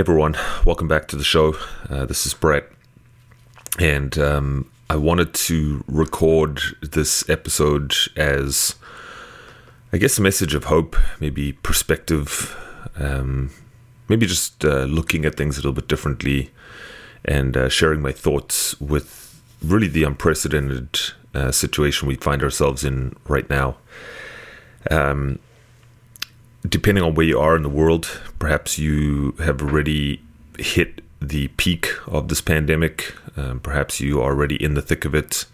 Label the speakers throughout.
Speaker 1: Hey everyone, welcome back to the show. Uh, this is Brett, and um, I wanted to record this episode as, I guess, a message of hope, maybe perspective, um, maybe just uh, looking at things a little bit differently, and uh, sharing my thoughts with really the unprecedented uh, situation we find ourselves in right now. Um, depending on where you are in the world, perhaps you have already hit the peak of this pandemic. Um, perhaps you are already in the thick of it.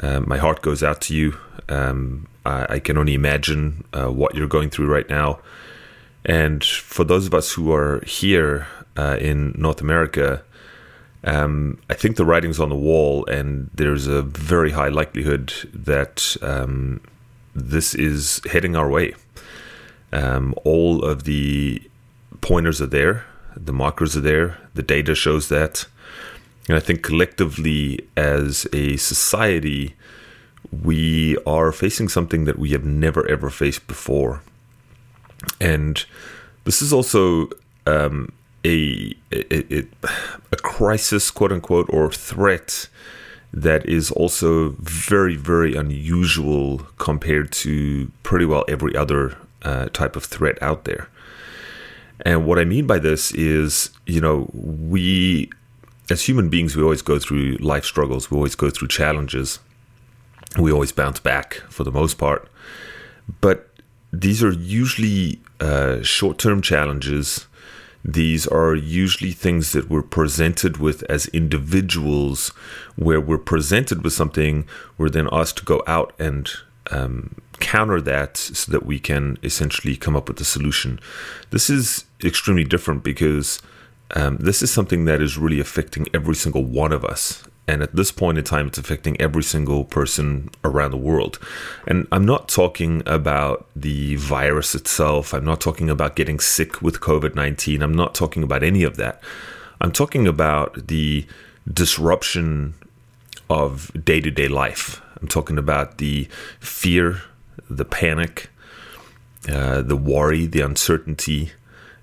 Speaker 1: Um, my heart goes out to you. Um, I, I, can only imagine uh, what you're going through right now. And for those of us who are here uh, in North America, um, I think the writing's on the wall, and there's a very high likelihood that um, this is heading our way. Um, all of the pointers are there, the markers are there, the data shows that. And I think collectively as a society, we are facing something that we have never ever faced before. And this is also um, a, a, a, a crisis, quote unquote, or threat that is also very, very unusual compared to pretty well every other uh, type of threat out there. And what I mean by this is, you know, we as human beings, we always go through life struggles, we always go through challenges, we always bounce back for the most part. But these are usually uh, short term challenges. These are usually things that we're presented with as individuals, where we're presented with something, we're then asked to go out and um, counter that so that we can essentially come up with a solution. This is extremely different because um, this is something that is really affecting every single one of us. And at this point in time, it's affecting every single person around the world. And I'm not talking about the virus itself. I'm not talking about getting sick with COVID 19. I'm not talking about any of that. I'm talking about the disruption of day to day life. I'm talking about the fear, the panic, uh, the worry, the uncertainty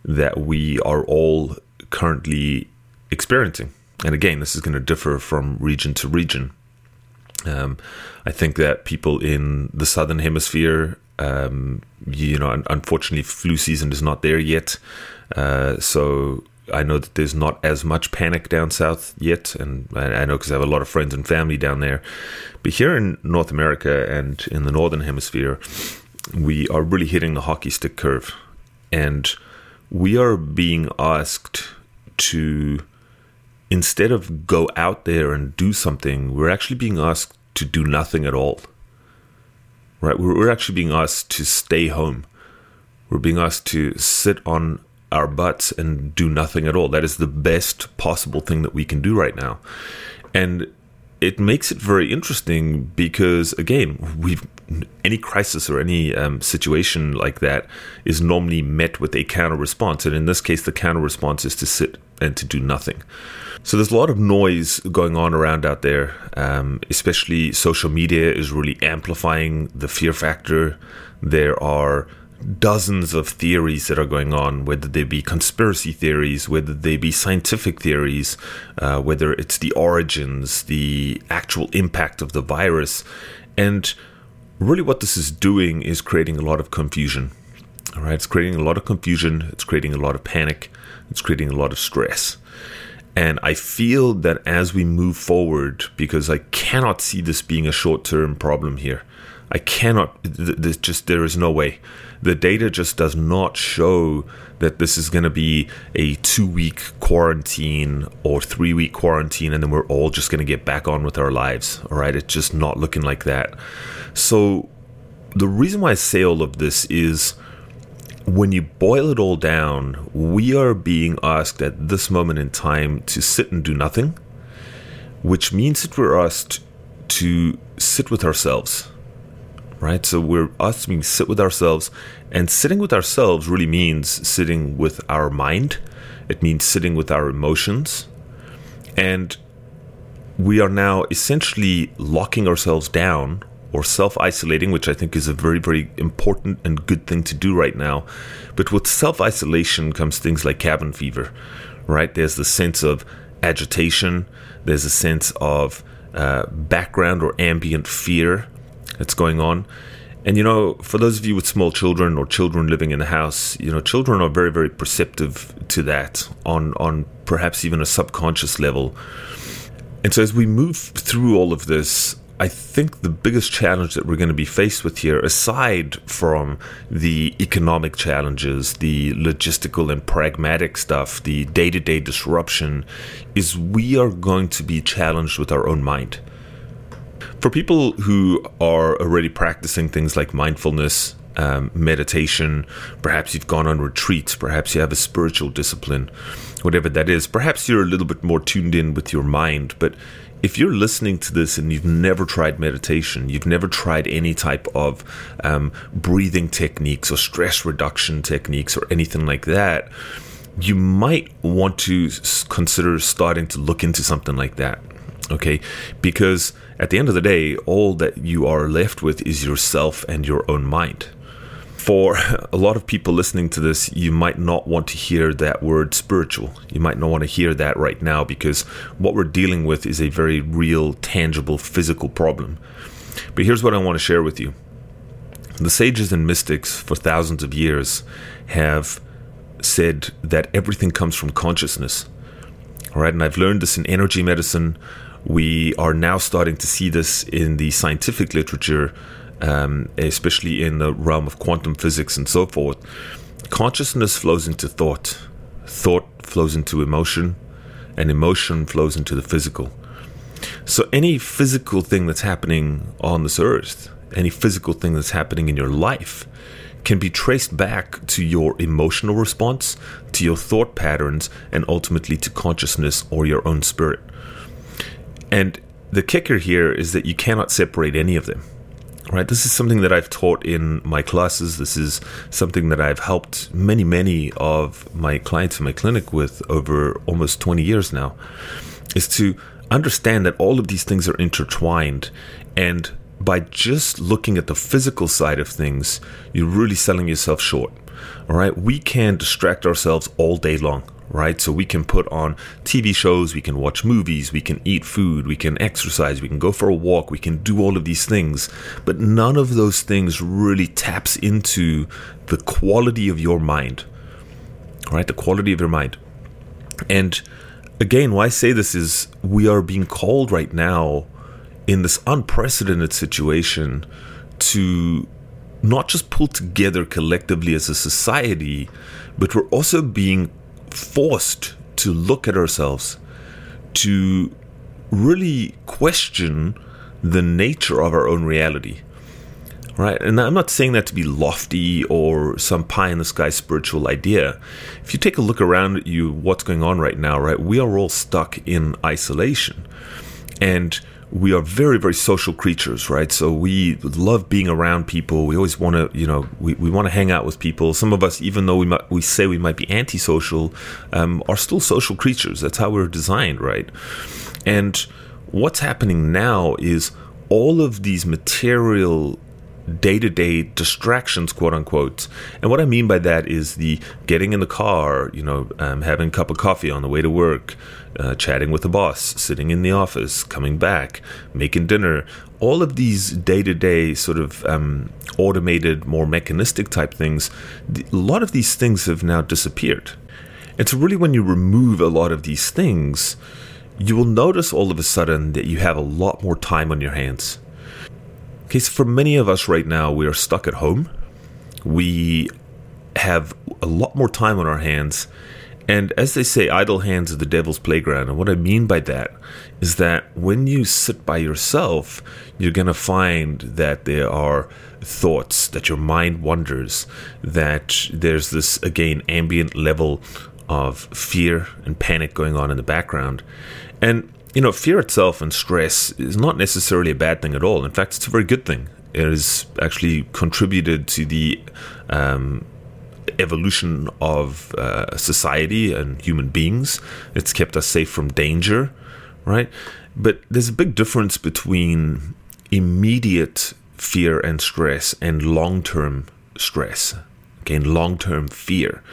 Speaker 1: that we are all currently experiencing. And again, this is going to differ from region to region. Um, I think that people in the southern hemisphere, um, you know, unfortunately, flu season is not there yet. Uh, so I know that there's not as much panic down south yet, and I know because I have a lot of friends and family down there. But here in North America and in the northern hemisphere, we are really hitting the hockey stick curve, and we are being asked to instead of go out there and do something, we're actually being asked to do nothing at all. Right? We're actually being asked to stay home. We're being asked to sit on our butts and do nothing at all. That is the best possible thing that we can do right now. And it makes it very interesting because again, we've any crisis or any um, situation like that is normally met with a counter response, and in this case, the counter response is to sit and to do nothing. So there's a lot of noise going on around out there, um, especially social media is really amplifying the fear factor. There are dozens of theories that are going on, whether they be conspiracy theories, whether they be scientific theories, uh, whether it's the origins, the actual impact of the virus. And really, what this is doing is creating a lot of confusion. All right, it's creating a lot of confusion, it's creating a lot of panic, it's creating a lot of stress. And I feel that as we move forward, because I cannot see this being a short term problem here, I cannot, there's just, there is no way the data just does not show that this is going to be a two week quarantine or three week quarantine and then we're all just going to get back on with our lives. All right. It's just not looking like that. So, the reason why I say all of this is when you boil it all down, we are being asked at this moment in time to sit and do nothing, which means that we're asked to sit with ourselves right? So we're us being sit with ourselves, and sitting with ourselves really means sitting with our mind. It means sitting with our emotions, and we are now essentially locking ourselves down or self isolating, which I think is a very, very important and good thing to do right now. But with self isolation comes things like cabin fever, right? There's the sense of agitation, there's a sense of uh, background or ambient fear that's going on. And you know, for those of you with small children or children living in the house, you know, children are very, very perceptive to that on on perhaps even a subconscious level. And so as we move through all of this, I think the biggest challenge that we're going to be faced with here, aside from the economic challenges, the logistical and pragmatic stuff, the day to day disruption, is we are going to be challenged with our own mind. For people who are already practicing things like mindfulness, um, meditation, perhaps you've gone on retreats, perhaps you have a spiritual discipline, whatever that is, perhaps you're a little bit more tuned in with your mind, but if you're listening to this and you've never tried meditation, you've never tried any type of um, breathing techniques or stress reduction techniques or anything like that, you might want to consider starting to look into something like that. Okay, because at the end of the day, all that you are left with is yourself and your own mind for a lot of people listening to this, you might not want to hear that word spiritual. You might not want to hear that right now because what we're dealing with is a very real, tangible, physical problem. But here's what I want to share with you the sages and mystics for thousands of years have said that everything comes from consciousness. All right, and I've learned this in energy medicine. We are now starting to see this in the scientific literature um, especially in the realm of quantum physics and so forth, consciousness flows into thought, thought flows into emotion, and emotion flows into the physical. So, any physical thing that's happening on this earth, any physical thing that's happening in your life, can be traced back to your emotional response, to your thought patterns, and ultimately to consciousness or your own spirit. And the kicker here is that you cannot separate any of them right? This is something that i've taught in my classes. This is something that i've helped many many of my clients in my clinic with over almost 20 years now is to understand that all of these things are intertwined. And by just looking at the physical side of things you're really selling yourself short all right? We can distract ourselves all day long right? So we can put on TV shows, we can watch movies, we can eat food, we can exercise, we can go for a walk, we can do all of these things. But none of those things really taps into the quality of your mind, right? The quality of your mind. And again, why I say this is we are being called right now in this unprecedented situation to not just pull together collectively as a society, but we're also being forced to look at ourselves, to really question the nature of our own reality. Right? And I'm not saying that to be lofty or some pie in the sky spiritual idea. If you take a look around at you, what's going on right now, right? We are all stuck in isolation. And we are very very social creatures right? So we love being around people. We always want to you know we, we want to hang out with people. Some of us even though we might we say we might be antisocial um, are still social creatures. That's how we're designed right? And what's happening now is all of these material day to day distractions, quote unquote. And what I mean by that is the getting in the car, you know, um, having a cup of coffee on the way to work, uh, chatting with the boss, sitting in the office, coming back, making dinner. All of these day to day sort of um, automated, more mechanistic type things, a lot of these things have now disappeared. And so, really, when you remove a lot of these things, you will notice all of a sudden that you have a lot more time on your hands Okay, so for many of us right now, we are stuck at home. We have a lot more time on our hands. And as they say, idle hands are the devil's playground. And what I mean by that is that when you sit by yourself, you're going to find that there are thoughts, that your mind wanders, that there's this, again, ambient level of fear and panic going on in the background. And you know, fear itself and stress is not necessarily a bad thing at all. In fact, it's a very good thing. It has actually contributed to the um, evolution of uh, society and human beings. It's kept us safe from danger, right? But there's a big difference between immediate fear and stress and long term stress, okay, and long term fear.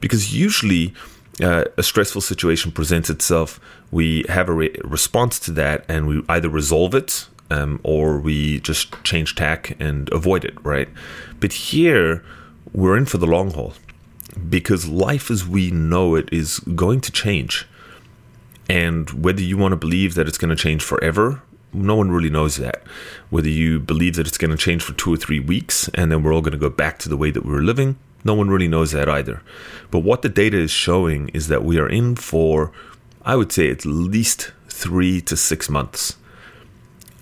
Speaker 1: Because usually uh, a stressful situation presents itself, we have a re- response to that and we either resolve it um, or we just change tack and avoid it, right? But here, we're in for the long haul because life as we know it is going to change. And whether you want to believe that it's going to change forever, no one really knows that. Whether you believe that it's going to change for two or three weeks and then we're all going to go back to the way that we were living, no one really knows that either. But what the data is showing is that we are in for, I would say, at least three to six months.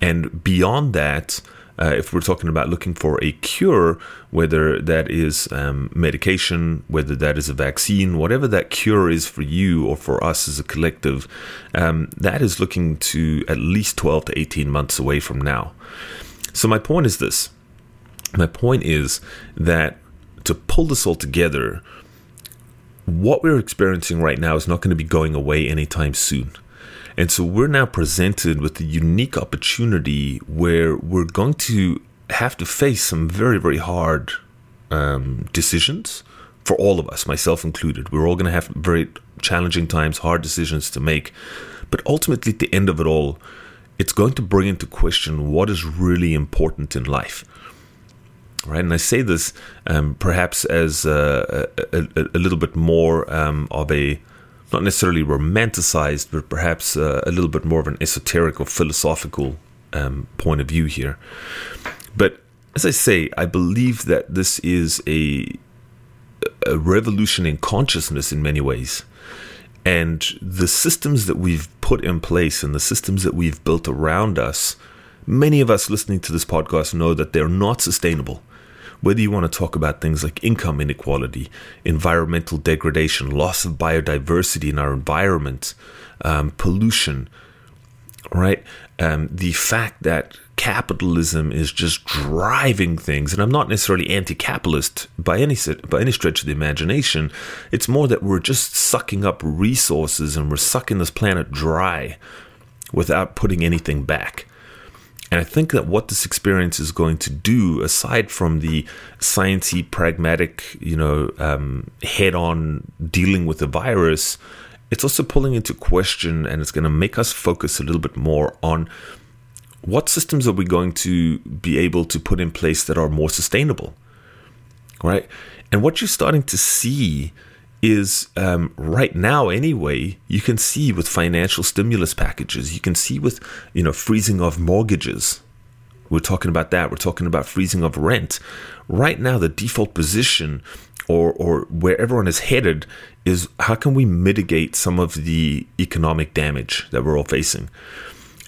Speaker 1: And beyond that, uh, if we're talking about looking for a cure, whether that is um, medication, whether that is a vaccine, whatever that cure is for you or for us as a collective, um, that is looking to at least 12 to 18 months away from now. So, my point is this my point is that to pull this all together, what we're experiencing right now is not going to be going away anytime soon. And so we're now presented with a unique opportunity where we're going to have to face some very, very hard um, decisions for all of us, myself included. We're all going to have very challenging times, hard decisions to make. But ultimately, at the end of it all, it's going to bring into question what is really important in life. Right, and I say this um, perhaps as a, a, a, little bit more um, of a not necessarily romanticized, but perhaps uh, a little bit more of an esoteric or philosophical um, point of view here. But as I say, I believe that this is a a revolution in consciousness in many ways. And the systems that we've put in place and the systems that we've built around us, many of us listening to this podcast know that they're not sustainable whether you want to talk about things like income inequality, environmental degradation, loss of biodiversity in our environment, um, pollution, right? Um, the fact that capitalism is just driving things, and I'm not necessarily anti-capitalist by any by any stretch of the imagination. It's more that we're just sucking up resources and we're sucking this planet dry without putting anything back. And I think that what this experience is going to do, aside from the sciencey, pragmatic, you know, um, head-on dealing with the virus, it's also pulling into question, and it's going to make us focus a little bit more on what systems are we going to be able to put in place that are more sustainable, right? And what you're starting to see is um, right now anyway you can see with financial stimulus packages you can see with you know freezing of mortgages. We're talking about that. We're talking about freezing of rent. Right now the default position or or where everyone is headed is how can we mitigate some of the economic damage that we're all facing?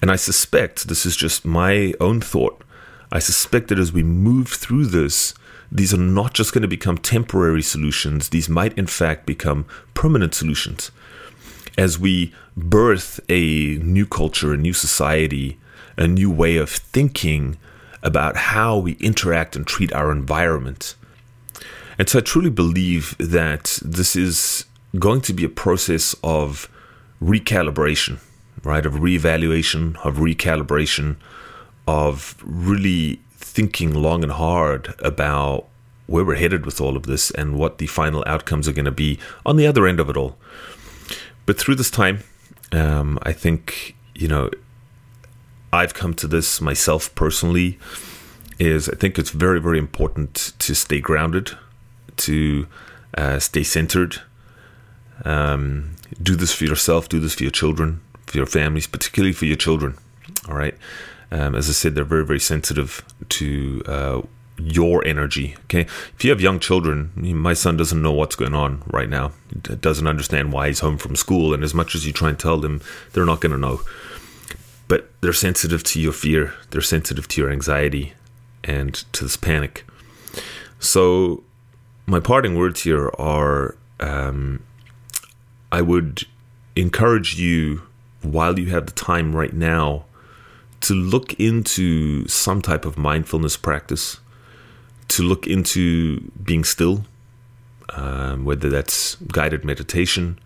Speaker 1: And i suspect this is just my own thought i suspect that as we move through this these are not just going to become temporary solutions, these might in fact become permanent solutions. As we birth a new culture, a new society, a new way of thinking about how we interact and treat our environment. And so I truly believe that this is going to be a process of recalibration, right? Of reevaluation, of recalibration, of really thinking long and hard about where we're headed with all of this and what the final outcomes are going to be on the other end of it all. But through this time, um, I think, you know, I've come to this myself personally is I think it's very, very important to stay grounded, to uh, stay centered. Um, do this for yourself, do this for your children, for your families, particularly for your children. All right. Um, as I said, they're very, very sensitive to uh, your energy. Okay. If you have young children, my son doesn't know what's going on right now, he doesn't understand why he's home from school. And as much as you try and tell them, they're not going to know. But they're sensitive to your fear, they're sensitive to your anxiety and to this panic. So, my parting words here are um, I would encourage you, while you have the time right now, to look into some type of mindfulness practice, to look into being still, um, whether that's guided meditation,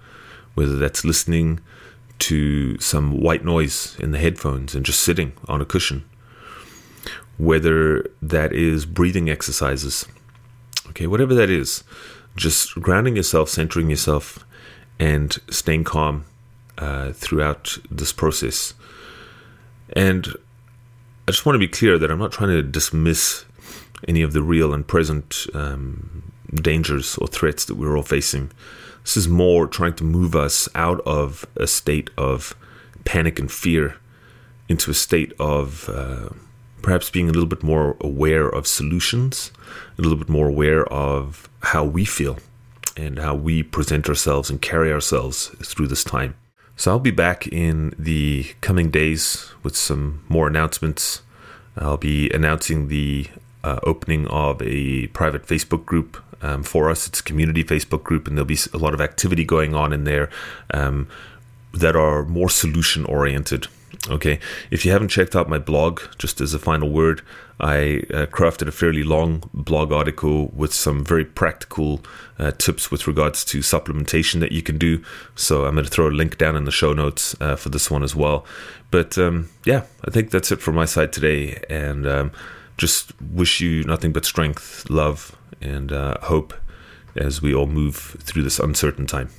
Speaker 1: whether that's listening to some white noise in the headphones and just sitting on a cushion, whether that is breathing exercises, okay, whatever that is, just grounding yourself, centering yourself, and staying calm uh, throughout this process. And I just want to be clear that I'm not trying to dismiss any of the real and present um, dangers or threats that we're all facing. This is more trying to move us out of a state of panic and fear into a state of uh, perhaps being a little bit more aware of solutions, a little bit more aware of how we feel and how we present ourselves and carry ourselves through this time. So I'll be back in the coming days with some more announcements. I'll be announcing the uh, opening of a private Facebook group um, for us. It's a community Facebook group, and there'll be a lot of activity going on in there um, that are more solution oriented. Okay, if you haven't checked out my blog, just as a final word, I uh, crafted a fairly long blog article with some very practical uh, tips with regards to supplementation that you can do. So I'm going to throw a link down in the show notes uh, for this one as well. But um, yeah, I think that's it from my side today. And um, just wish you nothing but strength, love, and uh, hope as we all move through this uncertain time.